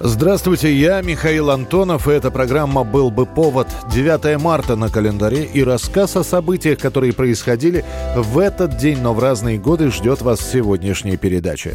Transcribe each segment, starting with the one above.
Здравствуйте, я Михаил Антонов, и эта программа «Был бы повод». 9 марта на календаре и рассказ о событиях, которые происходили в этот день, но в разные годы, ждет вас в сегодняшней передаче.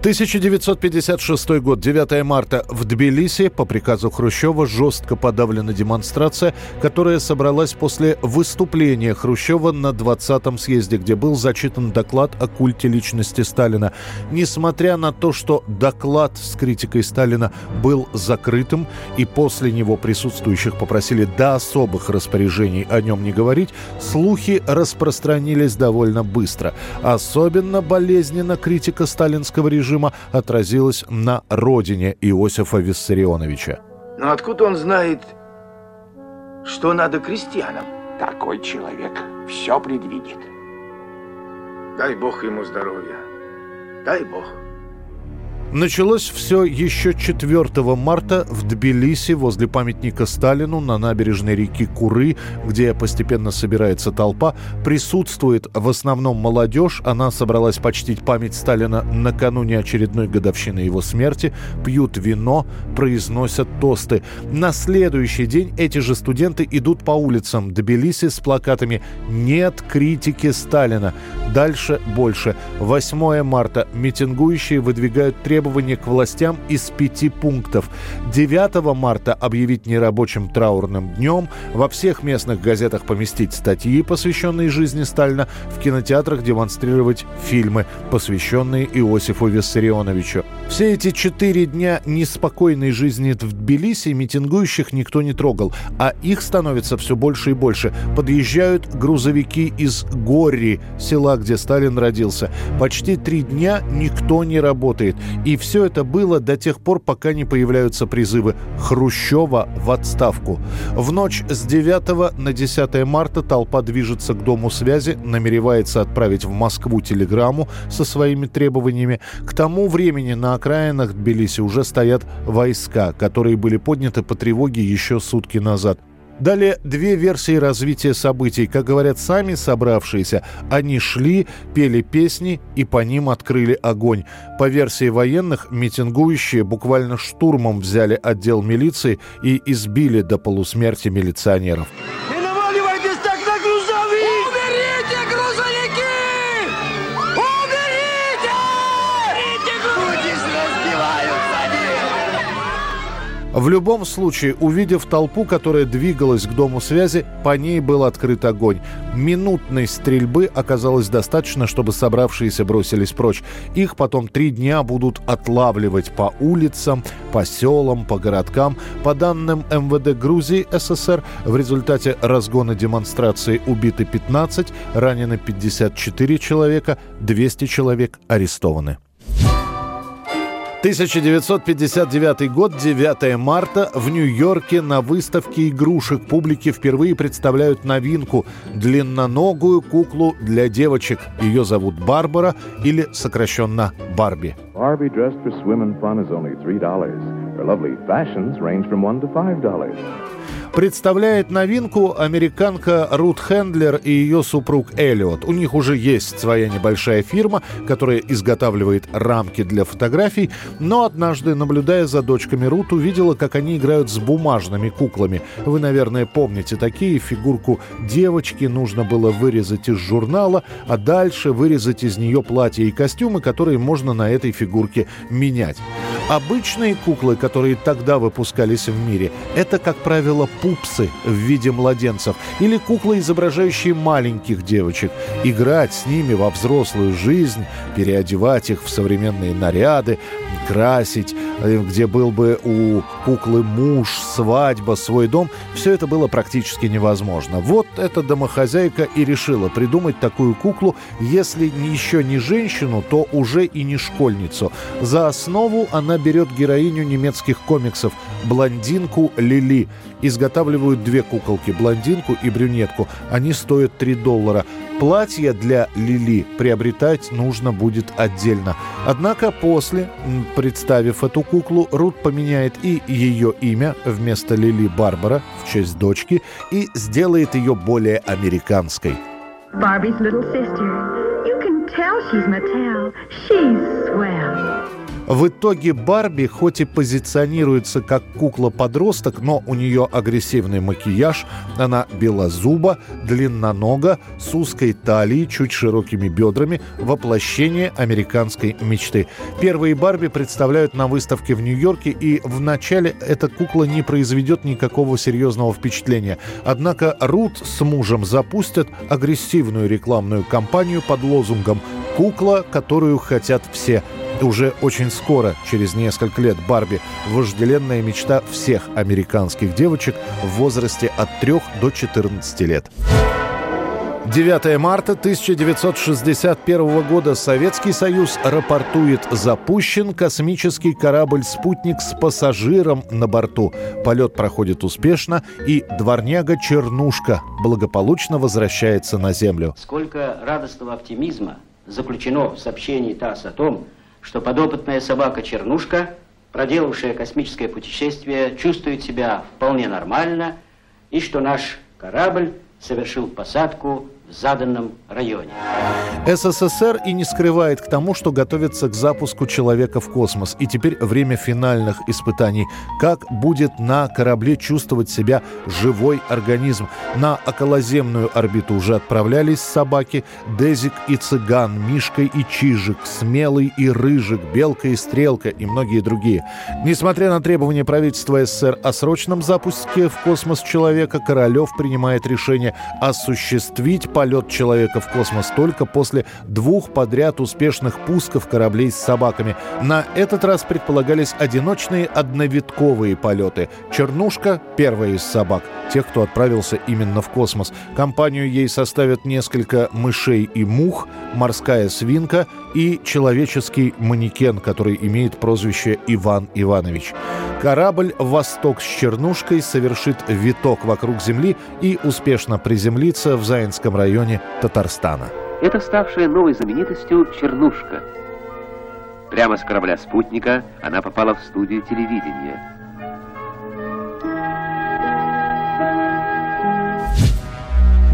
1956 год, 9 марта. В Тбилиси по приказу Хрущева жестко подавлена демонстрация, которая собралась после выступления Хрущева на 20-м съезде, где был зачитан доклад о культе личности Сталина. Несмотря на то, что доклад с критикой Сталина был закрытым, и после него присутствующих попросили до особых распоряжений о нем не говорить, слухи распространились довольно быстро. Особенно болезненно критика сталинского режима режима отразилось на родине Иосифа Виссарионовича. Но откуда он знает, что надо крестьянам? Такой человек все предвидит. Дай Бог ему здоровья. Дай Бог. Началось все еще 4 марта в Тбилиси возле памятника Сталину на набережной реки Куры, где постепенно собирается толпа. Присутствует в основном молодежь. Она собралась почтить память Сталина накануне очередной годовщины его смерти. Пьют вино, произносят тосты. На следующий день эти же студенты идут по улицам Тбилиси с плакатами «Нет критики Сталина». Дальше больше. 8 марта митингующие выдвигают требования требования к властям из пяти пунктов. 9 марта объявить нерабочим траурным днем, во всех местных газетах поместить статьи, посвященные жизни Сталина, в кинотеатрах демонстрировать фильмы, посвященные Иосифу Виссарионовичу. Все эти четыре дня неспокойной жизни в Тбилиси митингующих никто не трогал, а их становится все больше и больше. Подъезжают грузовики из Горри, села, где Сталин родился. Почти три дня никто не работает. И все это было до тех пор, пока не появляются призывы Хрущева в отставку. В ночь с 9 на 10 марта толпа движется к Дому связи, намеревается отправить в Москву телеграмму со своими требованиями. К тому времени на окраинах Тбилиси уже стоят войска, которые были подняты по тревоге еще сутки назад. Далее две версии развития событий. Как говорят сами собравшиеся, они шли, пели песни и по ним открыли огонь. По версии военных, митингующие буквально штурмом взяли отдел милиции и избили до полусмерти милиционеров. В любом случае, увидев толпу, которая двигалась к дому связи, по ней был открыт огонь. Минутной стрельбы оказалось достаточно, чтобы собравшиеся бросились прочь. Их потом три дня будут отлавливать по улицам, по селам, по городкам. По данным МВД Грузии СССР, в результате разгона демонстрации убиты 15, ранены 54 человека, 200 человек арестованы. 1959 год, 9 марта. В Нью-Йорке на выставке игрушек публике впервые представляют новинку – длинноногую куклу для девочек. Ее зовут Барбара или сокращенно Барби. Barbie dressed for swim and fun is only $3. Her lovely fashions range from $1 to $5. Представляет новинку американка Рут Хендлер и ее супруг Эллиот. У них уже есть своя небольшая фирма, которая изготавливает рамки для фотографий, но однажды, наблюдая за дочками Рут, увидела, как они играют с бумажными куклами. Вы, наверное, помните такие. Фигурку девочки нужно было вырезать из журнала, а дальше вырезать из нее платья и костюмы, которые можно на этой фигурке менять. Обычные куклы, которые тогда выпускались в мире, это, как правило, пупсы в виде младенцев или куклы, изображающие маленьких девочек. Играть с ними во взрослую жизнь, переодевать их в современные наряды, красить, э, где был бы у куклы муж, свадьба, свой дом, все это было практически невозможно. Вот эта домохозяйка и решила придумать такую куклу, если еще не женщину, то уже и не школьницу. За основу она берет героиню немецких комиксов, блондинку Лили. Изготавливает изготавливают две куколки, блондинку и брюнетку. Они стоят 3 доллара. Платье для Лили приобретать нужно будет отдельно. Однако после, представив эту куклу, Рут поменяет и ее имя вместо Лили Барбара в честь дочки и сделает ее более американской. Barbie's little sister. You can tell she's Mattel. She's swell. В итоге Барби хоть и позиционируется как кукла-подросток, но у нее агрессивный макияж, она белозуба, длиннонога, с узкой талией, чуть широкими бедрами, воплощение американской мечты. Первые Барби представляют на выставке в Нью-Йорке, и вначале эта кукла не произведет никакого серьезного впечатления. Однако Рут с мужем запустят агрессивную рекламную кампанию под лозунгом «Кукла, которую хотят все», уже очень скоро, через несколько лет, Барби – вожделенная мечта всех американских девочек в возрасте от 3 до 14 лет. 9 марта 1961 года Советский Союз рапортует «Запущен космический корабль «Спутник» с пассажиром на борту. Полет проходит успешно, и дворняга Чернушка благополучно возвращается на Землю». Сколько радостного оптимизма заключено в сообщении ТАСС о том, что подопытная собака Чернушка, проделавшая космическое путешествие, чувствует себя вполне нормально, и что наш корабль совершил посадку в заданном районе. СССР и не скрывает к тому, что готовится к запуску человека в космос. И теперь время финальных испытаний. Как будет на корабле чувствовать себя живой организм? На околоземную орбиту уже отправлялись собаки. Дезик и Цыган, Мишка и Чижик, Смелый и Рыжик, Белка и Стрелка и многие другие. Несмотря на требования правительства СССР о срочном запуске в космос человека, Королев принимает решение осуществить полет человека в космос только после двух подряд успешных пусков кораблей с собаками. На этот раз предполагались одиночные одновитковые полеты. Чернушка – первая из собак, тех, кто отправился именно в космос. Компанию ей составят несколько мышей и мух, морская свинка и человеческий манекен, который имеет прозвище Иван Иванович. Корабль «Восток» с Чернушкой совершит виток вокруг Земли и успешно приземлится в Заинском районе Татарстана. Это ставшая новой знаменитостью Чернушка. Прямо с корабля «Спутника» она попала в студию телевидения.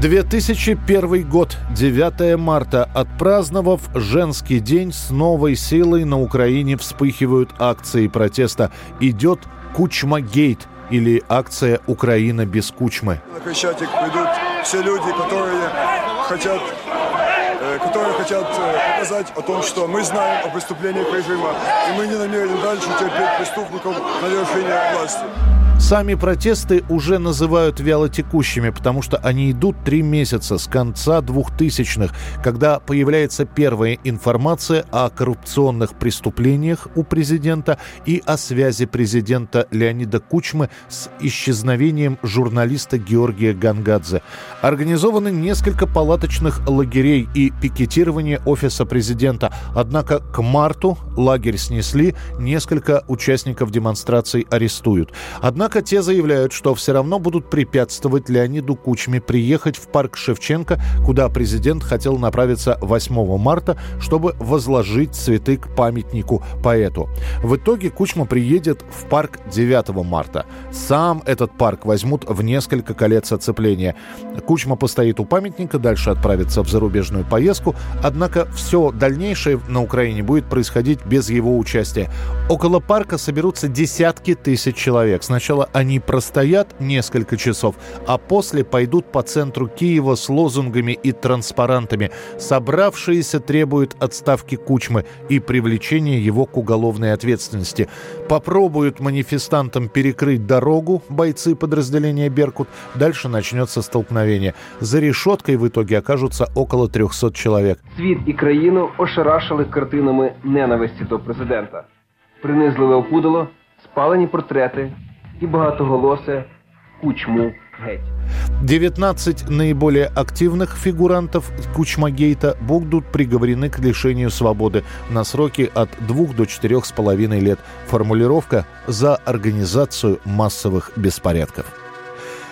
2001 год, 9 марта. Отпраздновав женский день, с новой силой на Украине вспыхивают акции протеста. Идет Кучмагейт или акция «Украина без Кучмы». На Крещатик придут все люди, которые хотят э, которые хотят э, показать о том, что мы знаем о преступлениях режима, и мы не намерены дальше терпеть преступников на вершине власти. Сами протесты уже называют вялотекущими, потому что они идут три месяца с конца двухтысячных, когда появляется первая информация о коррупционных преступлениях у президента и о связи президента Леонида Кучмы с исчезновением журналиста Георгия Гангадзе. Организованы несколько палаточных лагерей и пикетирование офиса президента. Однако к марту лагерь снесли, несколько участников демонстраций арестуют. Однако Однако те заявляют, что все равно будут препятствовать Леониду Кучме приехать в парк Шевченко, куда президент хотел направиться 8 марта, чтобы возложить цветы к памятнику поэту. В итоге Кучма приедет в парк 9 марта. Сам этот парк возьмут в несколько колец оцепления. Кучма постоит у памятника, дальше отправится в зарубежную поездку, однако все дальнейшее на Украине будет происходить без его участия. Около парка соберутся десятки тысяч человек. Сначала Сначала они простоят несколько часов, а после пойдут по центру Киева с лозунгами и транспарантами. Собравшиеся требуют отставки Кучмы и привлечения его к уголовной ответственности. Попробуют манифестантам перекрыть дорогу бойцы подразделения «Беркут». Дальше начнется столкновение. За решеткой в итоге окажутся около 300 человек. Світ і країну ошарашили картинами ненависті до президента. Принизливе опудало, спалені портрети, и багатоголосе кучму геть. 19 наиболее активных фигурантов Кучмагейта будут приговорены к лишению свободы на сроки от 2 до 4,5 лет. Формулировка «за организацию массовых беспорядков».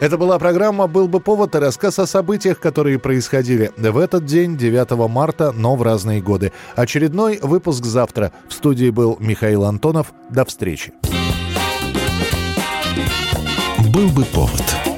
Это была программа «Был бы повод» и рассказ о событиях, которые происходили в этот день, 9 марта, но в разные годы. Очередной выпуск завтра. В студии был Михаил Антонов. До встречи. «Был бы повод»